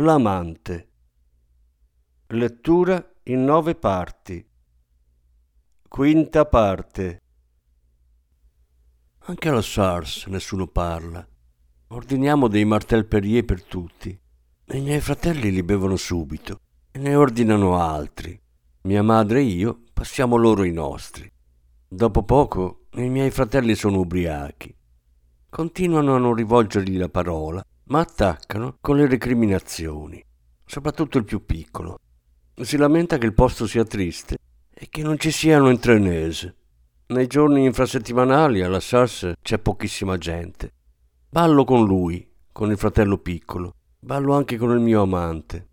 L'amante. Lettura in nove parti. Quinta parte. Anche alla SARS nessuno parla. Ordiniamo dei Martel Perrier per tutti. I miei fratelli li bevono subito e ne ordinano altri. Mia madre e io passiamo loro i nostri. Dopo poco i miei fratelli sono ubriachi. Continuano a non rivolgergli la parola ma attaccano con le recriminazioni, soprattutto il più piccolo. Si lamenta che il posto sia triste e che non ci siano intrenese. Nei giorni infrasettimanali alla SARS c'è pochissima gente. Ballo con lui, con il fratello piccolo, ballo anche con il mio amante.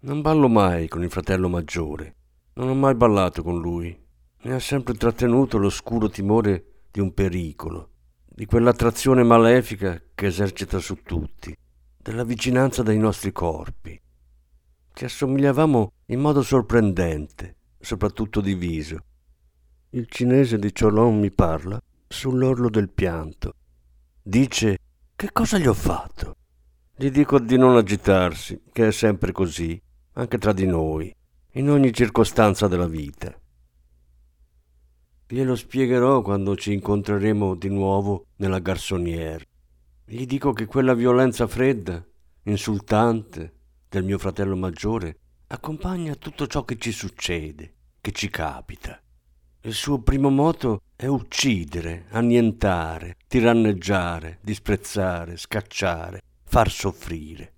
Non ballo mai con il fratello maggiore. Non ho mai ballato con lui. Mi ha sempre trattenuto l'oscuro timore di un pericolo di quell'attrazione malefica che esercita su tutti, della vicinanza dei nostri corpi. Ci assomigliavamo in modo sorprendente, soprattutto di viso. Il cinese di Cholon mi parla sull'orlo del pianto. Dice che cosa gli ho fatto? Gli dico di non agitarsi, che è sempre così, anche tra di noi, in ogni circostanza della vita. Glielo spiegherò quando ci incontreremo di nuovo nella garçonnière. Gli dico che quella violenza fredda, insultante, del mio fratello maggiore accompagna tutto ciò che ci succede, che ci capita. Il suo primo moto è uccidere, annientare, tiranneggiare, disprezzare, scacciare, far soffrire.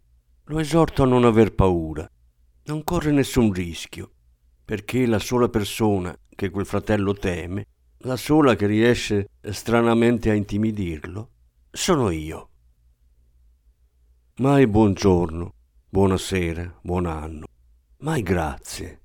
Lo esorto a non aver paura. Non corre nessun rischio, perché la sola persona che quel fratello teme, la sola che riesce stranamente a intimidirlo, sono io. Mai buongiorno, buonasera, buon anno, mai grazie,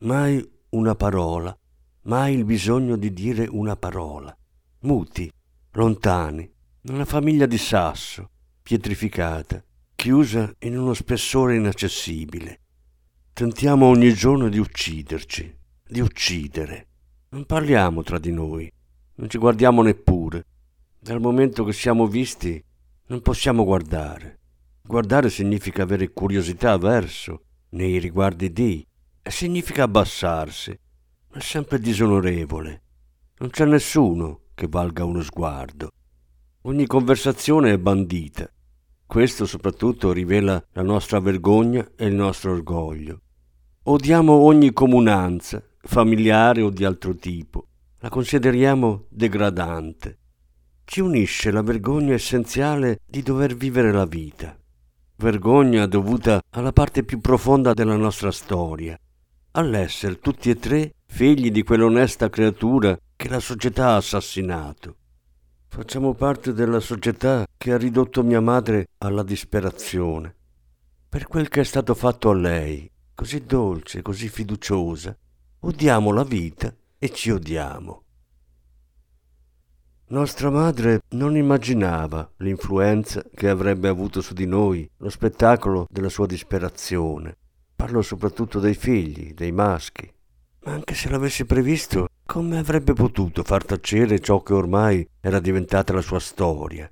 mai una parola, mai il bisogno di dire una parola. Muti, lontani, una famiglia di sasso, pietrificata, chiusa in uno spessore inaccessibile. Tentiamo ogni giorno di ucciderci, di uccidere. Non parliamo tra di noi, non ci guardiamo neppure. Dal momento che siamo visti, non possiamo guardare. Guardare significa avere curiosità verso, nei riguardi di, e significa abbassarsi. È sempre disonorevole. Non c'è nessuno che valga uno sguardo. Ogni conversazione è bandita. Questo soprattutto rivela la nostra vergogna e il nostro orgoglio. Odiamo ogni comunanza, familiare o di altro tipo, la consideriamo degradante. Ci unisce la vergogna essenziale di dover vivere la vita, vergogna dovuta alla parte più profonda della nostra storia, all'essere tutti e tre figli di quell'onesta creatura che la società ha assassinato. Facciamo parte della società che ha ridotto mia madre alla disperazione. Per quel che è stato fatto a lei, così dolce, così fiduciosa, odiamo la vita e ci odiamo. Nostra madre non immaginava l'influenza che avrebbe avuto su di noi lo spettacolo della sua disperazione. Parlo soprattutto dei figli, dei maschi. Ma anche se l'avesse previsto, come avrebbe potuto far tacere ciò che ormai era diventata la sua storia?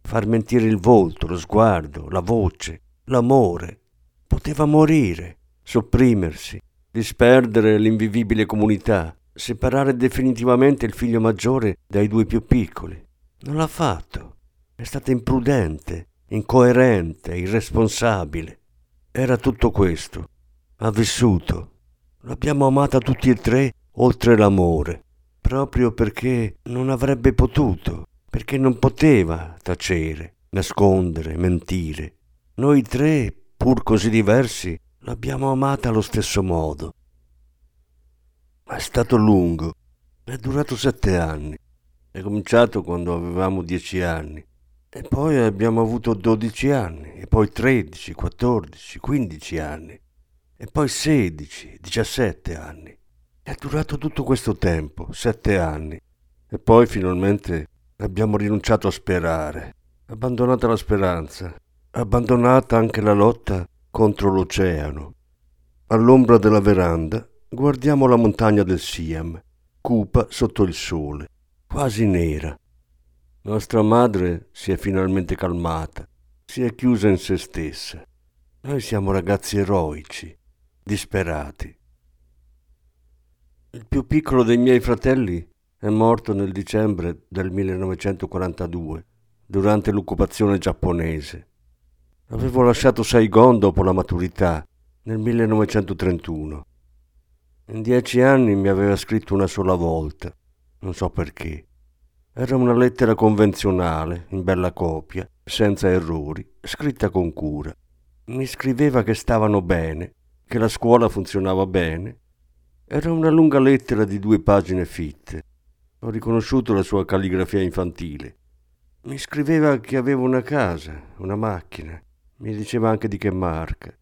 Far mentire il volto, lo sguardo, la voce, l'amore. Poteva morire, sopprimersi, disperdere l'invivibile comunità, separare definitivamente il figlio maggiore dai due più piccoli. Non l'ha fatto. È stata imprudente, incoerente, irresponsabile. Era tutto questo. Ha vissuto. L'abbiamo amata tutti e tre oltre l'amore, proprio perché non avrebbe potuto, perché non poteva tacere, nascondere, mentire. Noi tre, pur così diversi, L'abbiamo amata allo stesso modo. Ma è stato lungo, è durato sette anni. È cominciato quando avevamo dieci anni. E poi abbiamo avuto 12 anni, e poi 13, 14, 15 anni, e poi 16, 17 anni. È durato tutto questo tempo, sette anni, e poi finalmente abbiamo rinunciato a sperare, abbandonata la speranza, abbandonata anche la lotta contro l'oceano. All'ombra della veranda guardiamo la montagna del Siam, cupa sotto il sole, quasi nera. Nostra madre si è finalmente calmata, si è chiusa in se stessa. Noi siamo ragazzi eroici, disperati. Il più piccolo dei miei fratelli è morto nel dicembre del 1942, durante l'occupazione giapponese. Avevo lasciato Saigon dopo la maturità, nel 1931. In dieci anni mi aveva scritto una sola volta, non so perché. Era una lettera convenzionale, in bella copia, senza errori, scritta con cura. Mi scriveva che stavano bene, che la scuola funzionava bene. Era una lunga lettera di due pagine fitte. Ho riconosciuto la sua calligrafia infantile. Mi scriveva che aveva una casa, una macchina, mi diceva anche di che marca,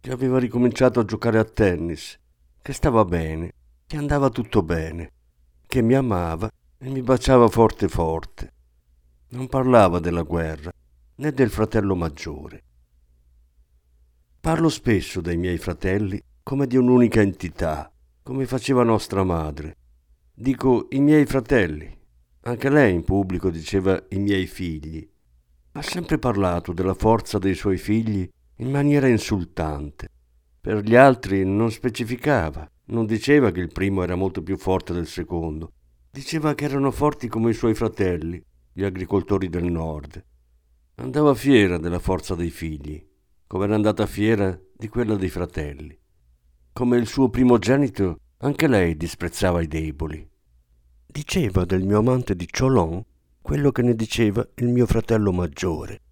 che aveva ricominciato a giocare a tennis, che stava bene, che andava tutto bene, che mi amava e mi baciava forte forte. Non parlava della guerra né del fratello maggiore. Parlo spesso dei miei fratelli come di un'unica entità, come faceva nostra madre. Dico i miei fratelli. Anche lei in pubblico diceva i miei figli. Ha sempre parlato della forza dei suoi figli in maniera insultante. Per gli altri non specificava, non diceva che il primo era molto più forte del secondo. Diceva che erano forti come i suoi fratelli, gli agricoltori del nord. Andava fiera della forza dei figli, come era andata fiera di quella dei fratelli. Come il suo primogenito, anche lei disprezzava i deboli. Diceva del mio amante di Cholon quello che ne diceva il mio fratello maggiore.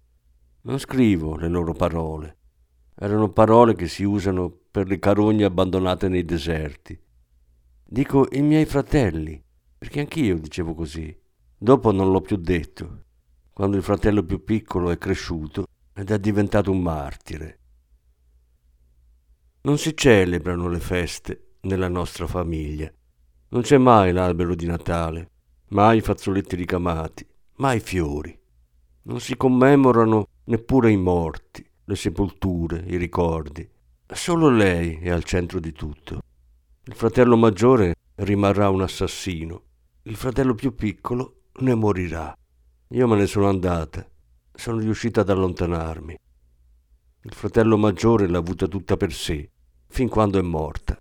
Non scrivo le loro parole. Erano parole che si usano per le carogne abbandonate nei deserti. Dico i miei fratelli, perché anch'io dicevo così. Dopo non l'ho più detto, quando il fratello più piccolo è cresciuto ed è diventato un martire. Non si celebrano le feste nella nostra famiglia. Non c'è mai l'albero di Natale mai fazzoletti ricamati, mai fiori. Non si commemorano neppure i morti, le sepolture, i ricordi. Solo lei è al centro di tutto. Il fratello maggiore rimarrà un assassino, il fratello più piccolo ne morirà. Io me ne sono andata, sono riuscita ad allontanarmi. Il fratello maggiore l'ha avuta tutta per sé, fin quando è morta.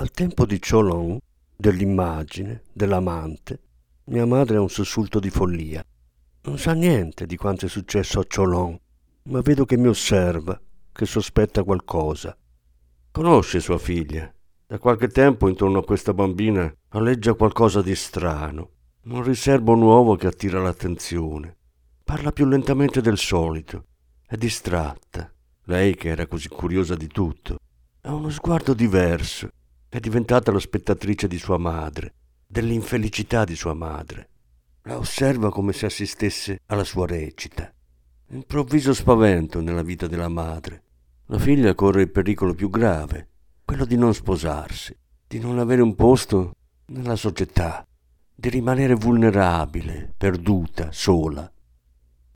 Al tempo di Cholon, dell'immagine, dell'amante, mia madre ha un sussulto di follia. Non sa niente di quanto è successo a Cholon, ma vedo che mi osserva, che sospetta qualcosa. Conosce sua figlia. Da qualche tempo intorno a questa bambina alleggia qualcosa di strano, un riservo nuovo che attira l'attenzione. Parla più lentamente del solito, è distratta. Lei, che era così curiosa di tutto, ha uno sguardo diverso, è diventata la spettatrice di sua madre, dell'infelicità di sua madre. La osserva come se assistesse alla sua recita. Improvviso spavento nella vita della madre. La figlia corre il pericolo più grave, quello di non sposarsi, di non avere un posto nella società, di rimanere vulnerabile, perduta, sola.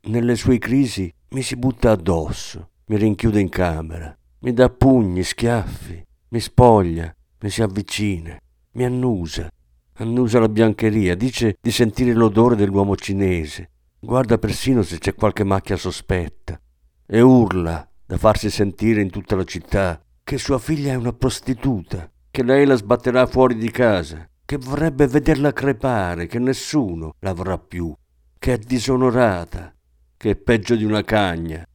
Nelle sue crisi mi si butta addosso, mi rinchiude in camera, mi dà pugni, schiaffi, mi spoglia, mi si avvicina, mi annusa, annusa la biancheria, dice di sentire l'odore dell'uomo cinese, guarda persino se c'è qualche macchia sospetta e urla da farsi sentire in tutta la città che sua figlia è una prostituta, che lei la sbatterà fuori di casa, che vorrebbe vederla crepare, che nessuno l'avrà più, che è disonorata, che è peggio di una cagna.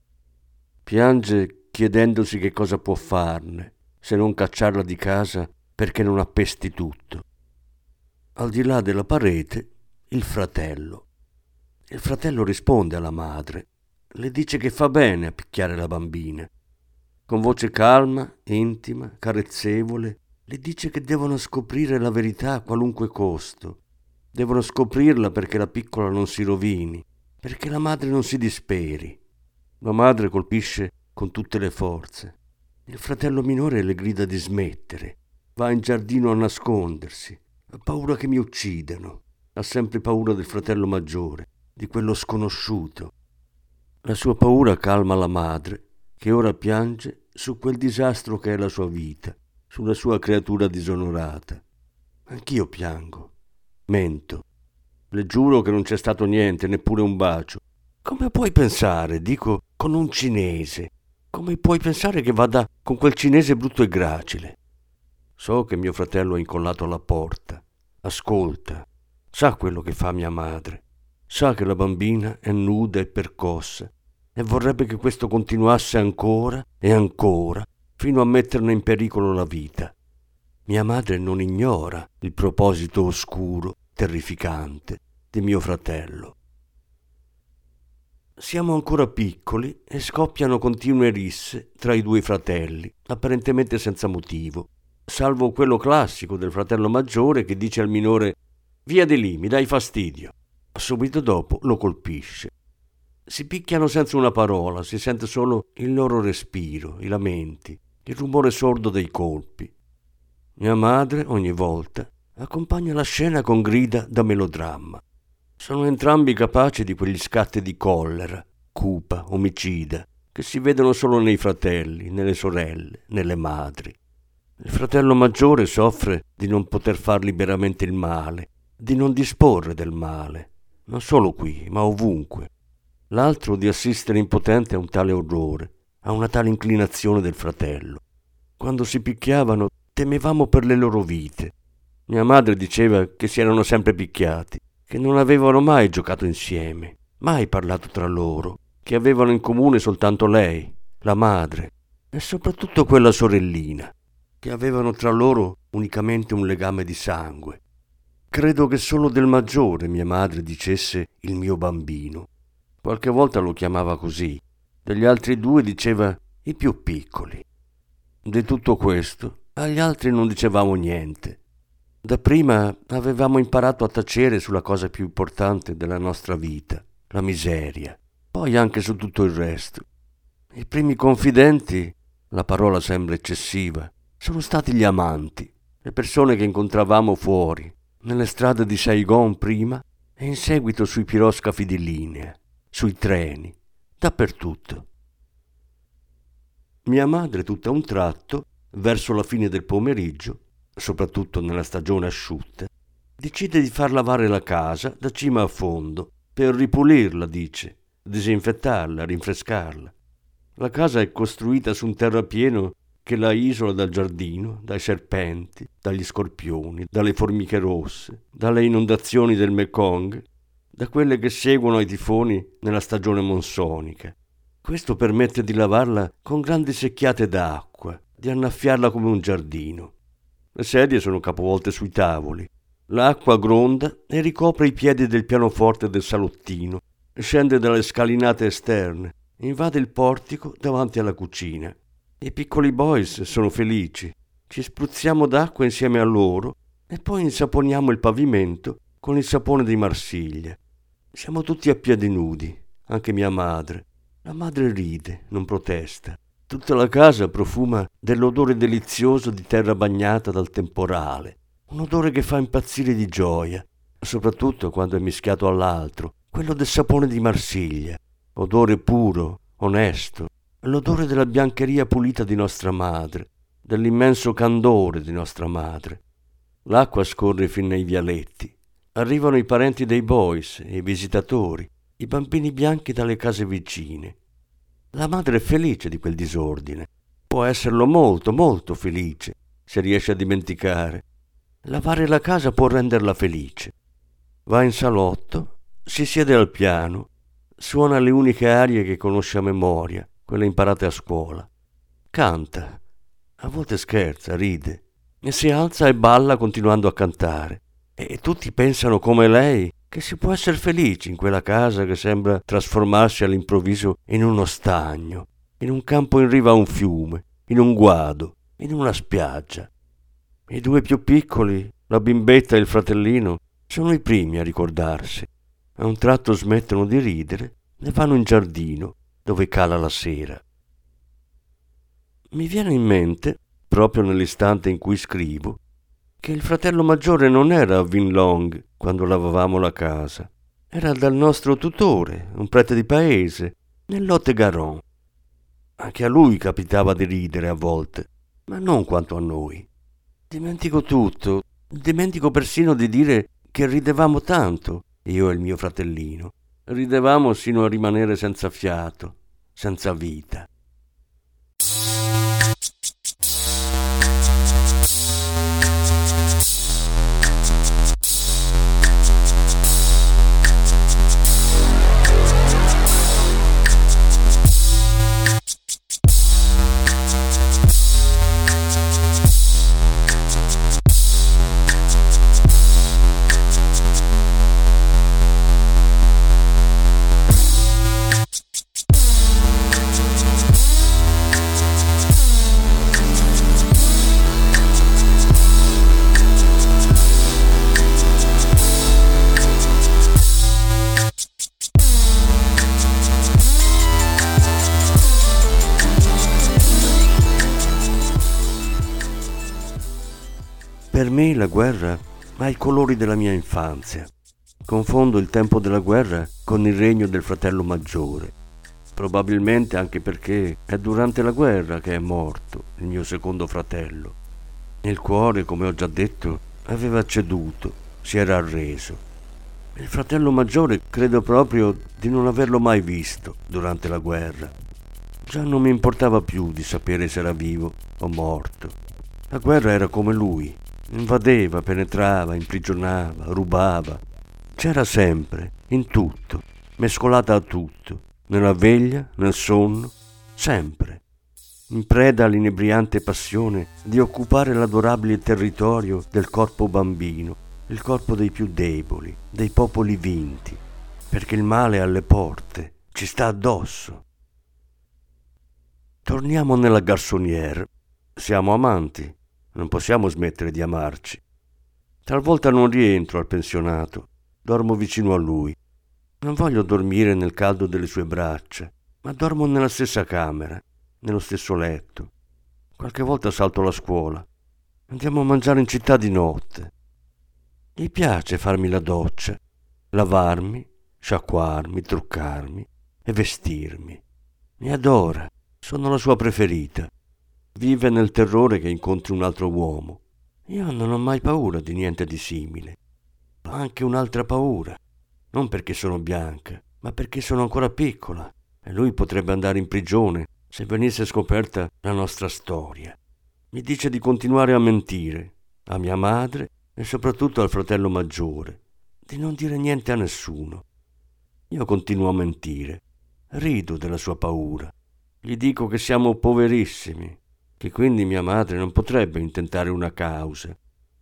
Piange chiedendosi che cosa può farne, se non cacciarla di casa perché non appesti tutto. Al di là della parete, il fratello. Il fratello risponde alla madre, le dice che fa bene a picchiare la bambina. Con voce calma, intima, carezzevole, le dice che devono scoprire la verità a qualunque costo. Devono scoprirla perché la piccola non si rovini, perché la madre non si disperi. La madre colpisce con tutte le forze. Il fratello minore le grida di smettere. Va in giardino a nascondersi. Ha paura che mi uccidano. Ha sempre paura del fratello maggiore di quello sconosciuto. La sua paura calma la madre, che ora piange su quel disastro che è la sua vita, sulla sua creatura disonorata. Anch'io piango. Mento. Le giuro che non c'è stato niente, neppure un bacio. Come puoi pensare, dico, con un cinese? Come puoi pensare che vada con quel cinese brutto e gracile? So che mio fratello è incollato alla porta. Ascolta. Sa quello che fa mia madre. Sa che la bambina è nuda e percossa e vorrebbe che questo continuasse ancora e ancora fino a metterne in pericolo la vita. Mia madre non ignora il proposito oscuro, terrificante di mio fratello. Siamo ancora piccoli e scoppiano continue risse tra i due fratelli, apparentemente senza motivo, salvo quello classico del fratello maggiore che dice al minore Via di lì, mi dai fastidio subito dopo lo colpisce. Si picchiano senza una parola, si sente solo il loro respiro, i lamenti, il rumore sordo dei colpi. Mia madre, ogni volta, accompagna la scena con grida da melodramma. Sono entrambi capaci di quegli scatti di collera, cupa, omicida, che si vedono solo nei fratelli, nelle sorelle, nelle madri. Il fratello maggiore soffre di non poter far liberamente il male, di non disporre del male non solo qui, ma ovunque. L'altro di assistere impotente a un tale orrore, a una tale inclinazione del fratello. Quando si picchiavano temevamo per le loro vite. Mia madre diceva che si erano sempre picchiati, che non avevano mai giocato insieme, mai parlato tra loro, che avevano in comune soltanto lei, la madre, e soprattutto quella sorellina, che avevano tra loro unicamente un legame di sangue. Credo che solo del maggiore mia madre dicesse il mio bambino. Qualche volta lo chiamava così. Degli altri due diceva i più piccoli. Di tutto questo agli altri non dicevamo niente. Dapprima avevamo imparato a tacere sulla cosa più importante della nostra vita, la miseria, poi anche su tutto il resto. I primi confidenti, la parola sembra eccessiva, sono stati gli amanti, le persone che incontravamo fuori, nelle strade di Saigon prima e in seguito sui piroscafi di linea, sui treni, dappertutto. Mia madre, tutto a un tratto, verso la fine del pomeriggio, soprattutto nella stagione asciutta, decide di far lavare la casa da cima a fondo, per ripulirla, dice, disinfettarla, rinfrescarla. La casa è costruita su un terrapieno che la isola dal giardino, dai serpenti, dagli scorpioni, dalle formiche rosse, dalle inondazioni del Mekong, da quelle che seguono ai tifoni nella stagione monsonica. Questo permette di lavarla con grandi secchiate d'acqua, di annaffiarla come un giardino. Le sedie sono capovolte sui tavoli. L'acqua gronda e ricopre i piedi del pianoforte del salottino, scende dalle scalinate esterne, invade il portico davanti alla cucina. I piccoli boys sono felici. Ci spruzziamo d'acqua insieme a loro e poi insaponiamo il pavimento con il sapone di Marsiglia. Siamo tutti a piedi nudi, anche mia madre. La madre ride, non protesta. Tutta la casa profuma dell'odore delizioso di terra bagnata dal temporale, un odore che fa impazzire di gioia, soprattutto quando è mischiato all'altro, quello del sapone di Marsiglia, odore puro, onesto, l'odore della biancheria pulita di nostra madre, dell'immenso candore di nostra madre. L'acqua scorre fin nei vialetti. Arrivano i parenti dei boys, i visitatori, i bambini bianchi dalle case vicine. La madre è felice di quel disordine. Può esserlo molto, molto felice, se riesce a dimenticare. Lavare la casa può renderla felice. Va in salotto, si siede al piano, suona le uniche arie che conosce a memoria, quelle imparate a scuola. Canta. A volte scherza, ride. E si alza e balla continuando a cantare. E tutti pensano come lei che si può essere felici in quella casa che sembra trasformarsi all'improvviso in uno stagno, in un campo in riva a un fiume, in un guado, in una spiaggia. I due più piccoli, la bimbetta e il fratellino, sono i primi a ricordarsi. A un tratto smettono di ridere e vanno in giardino, dove cala la sera. Mi viene in mente, proprio nell'istante in cui scrivo, che il fratello maggiore non era a Vinlong quando lavavamo la casa. Era dal nostro tutore, un prete di paese, nell'Otte Garon. Anche a lui capitava di ridere a volte, ma non quanto a noi. Dimentico tutto, dimentico persino di dire che ridevamo tanto, io e il mio fratellino. Ridevamo sino a rimanere senza fiato, senza vita. Guerra ha i colori della mia infanzia. Confondo il tempo della guerra con il regno del fratello maggiore. Probabilmente anche perché è durante la guerra che è morto il mio secondo fratello. Il cuore, come ho già detto, aveva ceduto, si era arreso. Il fratello maggiore credo proprio di non averlo mai visto durante la guerra. Già non mi importava più di sapere se era vivo o morto. La guerra era come lui, Invadeva, penetrava, imprigionava, rubava. C'era sempre, in tutto, mescolata a tutto, nella veglia, nel sonno, sempre, in preda all'inebriante passione di occupare l'adorabile territorio del corpo bambino, il corpo dei più deboli, dei popoli vinti, perché il male è alle porte, ci sta addosso. Torniamo nella garçonnière. Siamo amanti, non possiamo smettere di amarci. Talvolta non rientro al pensionato, dormo vicino a lui. Non voglio dormire nel caldo delle sue braccia, ma dormo nella stessa camera, nello stesso letto. Qualche volta salto la scuola. Andiamo a mangiare in città di notte. Gli piace farmi la doccia, lavarmi, sciacquarmi, truccarmi e vestirmi. Mi adora, sono la sua preferita. Vive nel terrore che incontri un altro uomo. Io non ho mai paura di niente di simile. Ho anche un'altra paura. Non perché sono bianca, ma perché sono ancora piccola e lui potrebbe andare in prigione se venisse scoperta la nostra storia. Mi dice di continuare a mentire, a mia madre e soprattutto al fratello maggiore, di non dire niente a nessuno. Io continuo a mentire, rido della sua paura, gli dico che siamo poverissimi, che quindi mia madre non potrebbe intentare una causa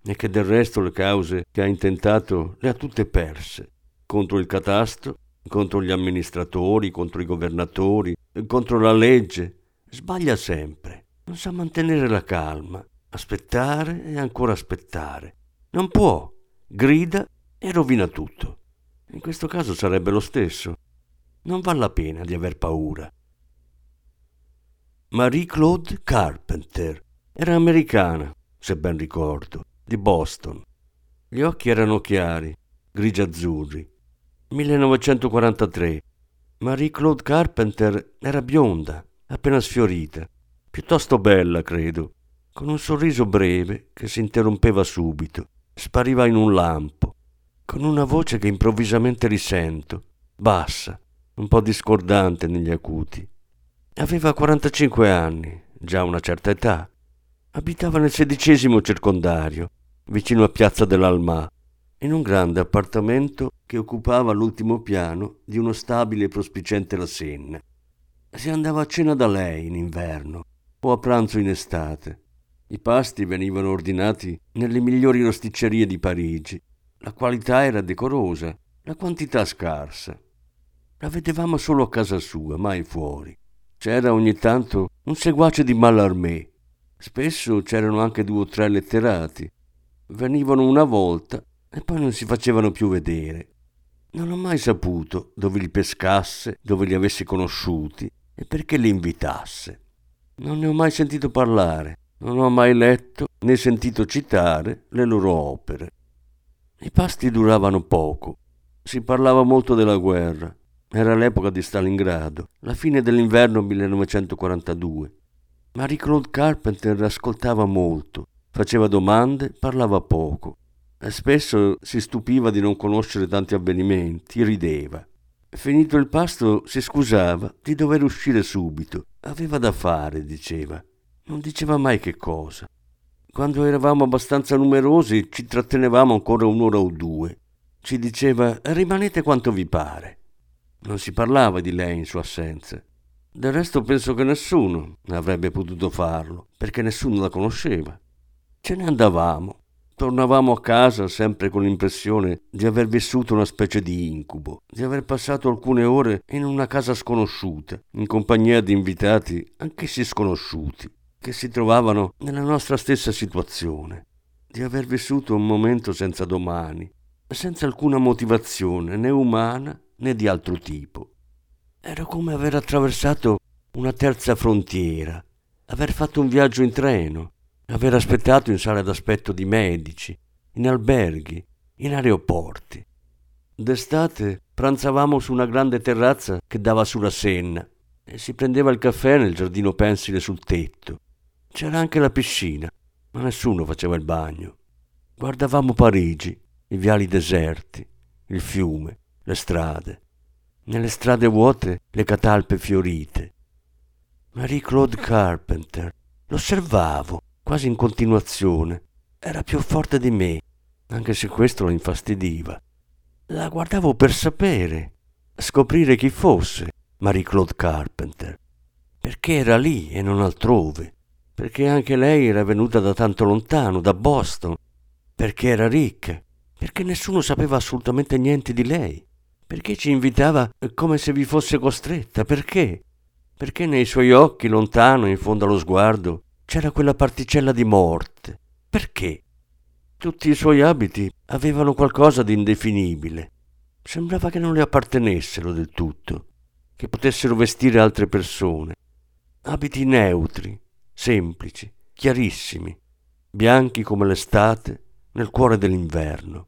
e che del resto le cause che ha intentato le ha tutte perse, contro il catasto, contro gli amministratori, contro i governatori, contro la legge. Sbaglia sempre, non sa mantenere la calma, aspettare e ancora aspettare. Non può, grida e rovina tutto. In questo caso sarebbe lo stesso. Non vale la pena di aver paura. Marie-Claude Carpenter era americana, se ben ricordo di Boston. Gli occhi erano chiari, grigi-azzurri. 1943. Marie-Claude Carpenter era bionda, appena sfiorita, piuttosto bella, credo, con un sorriso breve che si interrompeva subito, spariva in un lampo, con una voce che improvvisamente risento, bassa, un po' discordante negli acuti. Aveva 45 anni, già una certa età, Abitava nel sedicesimo circondario, vicino a Piazza dell'Almà, in un grande appartamento che occupava l'ultimo piano di uno stabile prospicente la Senna. Si andava a cena da lei in inverno o a pranzo in estate. I pasti venivano ordinati nelle migliori rosticcerie di Parigi. La qualità era decorosa, la quantità scarsa. La vedevamo solo a casa sua, mai fuori. C'era ogni tanto un seguace di Mallarmé Spesso c'erano anche due o tre letterati. Venivano una volta e poi non si facevano più vedere. Non ho mai saputo dove li pescasse, dove li avesse conosciuti e perché li invitasse. Non ne ho mai sentito parlare, non ho mai letto né sentito citare le loro opere. I pasti duravano poco, si parlava molto della guerra. Era l'epoca di Stalingrado, la fine dell'inverno 1942. Marie-Claude Carpenter ascoltava molto, faceva domande, parlava poco. E spesso si stupiva di non conoscere tanti avvenimenti, rideva. Finito il pasto si scusava di dover uscire subito. Aveva da fare, diceva. Non diceva mai che cosa. Quando eravamo abbastanza numerosi ci trattenevamo ancora un'ora o due. Ci diceva rimanete quanto vi pare. Non si parlava di lei in sua assenza. Del resto penso che nessuno avrebbe potuto farlo, perché nessuno la conosceva. Ce ne andavamo, tornavamo a casa sempre con l'impressione di aver vissuto una specie di incubo, di aver passato alcune ore in una casa sconosciuta, in compagnia di invitati anch'essi sconosciuti, che si trovavano nella nostra stessa situazione, di aver vissuto un momento senza domani, senza alcuna motivazione né umana né di altro tipo. Era come aver attraversato una terza frontiera, aver fatto un viaggio in treno, aver aspettato in sale d'aspetto di medici, in alberghi, in aeroporti. D'estate pranzavamo su una grande terrazza che dava sulla Senna e si prendeva il caffè nel giardino pensile sul tetto. C'era anche la piscina, ma nessuno faceva il bagno. Guardavamo Parigi, i viali deserti, il fiume, le strade nelle strade vuote le catalpe fiorite. Marie-Claude Carpenter. L'osservavo, quasi in continuazione. Era più forte di me, anche se questo lo infastidiva. La guardavo per sapere, scoprire chi fosse Marie-Claude Carpenter. Perché era lì e non altrove. Perché anche lei era venuta da tanto lontano, da Boston. Perché era ricca. Perché nessuno sapeva assolutamente niente di lei. Perché ci invitava come se vi fosse costretta? Perché? Perché nei suoi occhi, lontano, in fondo allo sguardo, c'era quella particella di morte. Perché? Tutti i suoi abiti avevano qualcosa di indefinibile. Sembrava che non le appartenessero del tutto, che potessero vestire altre persone. Abiti neutri, semplici, chiarissimi, bianchi come l'estate nel cuore dell'inverno.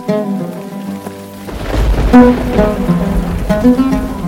Thank you.